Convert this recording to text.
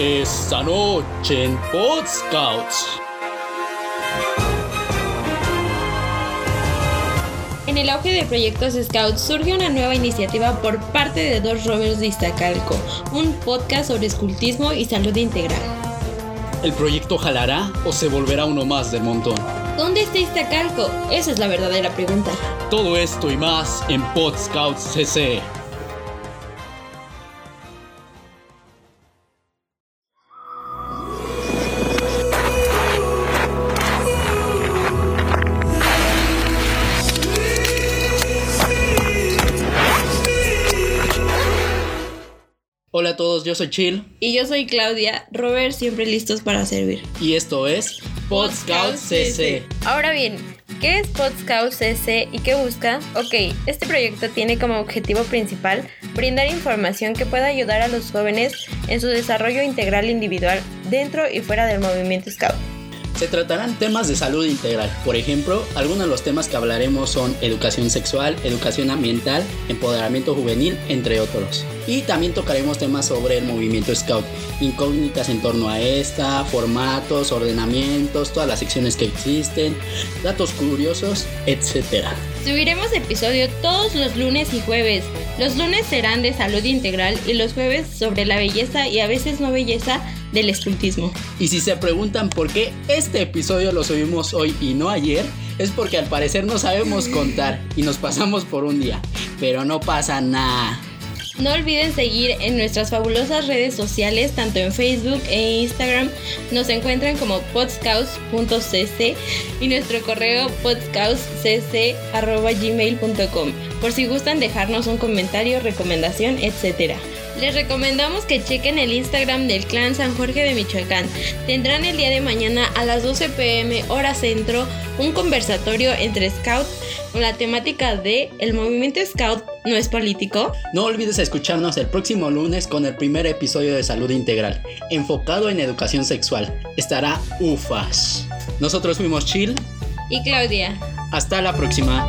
Esta noche en Pod Scouts. En el auge de proyectos Scouts surge una nueva iniciativa por parte de dos Rovers de Iztacalco, un podcast sobre escultismo y salud integral. ¿El proyecto jalará o se volverá uno más del montón? ¿Dónde está Iztacalco? Esa es la verdadera pregunta. Todo esto y más en Pod Scouts CC. Hola a todos, yo soy Chill Y yo soy Claudia, Robert siempre listos para servir. y esto es Pod Scouts CC. Ahora bien, ¿qué es Podscout CC y qué busca? Ok, este proyecto tiene como objetivo principal brindar información que pueda ayudar a los jóvenes en su desarrollo integral individual dentro y fuera del movimiento Scout. Se tratarán temas de salud integral. Por ejemplo, algunos de los temas que hablaremos son educación sexual, educación ambiental, empoderamiento juvenil, entre otros. Y también tocaremos temas sobre el movimiento Scout, incógnitas en torno a esta, formatos, ordenamientos, todas las secciones que existen, datos curiosos, etc. Subiremos episodio todos los lunes y jueves. Los lunes serán de salud integral y los jueves sobre la belleza y a veces no belleza del escultismo. Y si se preguntan por qué este episodio lo subimos hoy y no ayer, es porque al parecer no sabemos contar y nos pasamos por un día. Pero no pasa nada. No olviden seguir en nuestras fabulosas redes sociales, tanto en Facebook e Instagram. Nos encuentran como podscouts.cc y nuestro correo podscoutscc.gmail.com por si gustan dejarnos un comentario, recomendación, etc. Les recomendamos que chequen el Instagram del Clan San Jorge de Michoacán. Tendrán el día de mañana a las 12 pm hora centro un conversatorio entre Scouts con la temática de ¿El movimiento Scout no es político? No olvides escucharnos el próximo lunes con el primer episodio de Salud Integral, enfocado en educación sexual. Estará ufas. Nosotros fuimos Chill. Y Claudia. Hasta la próxima.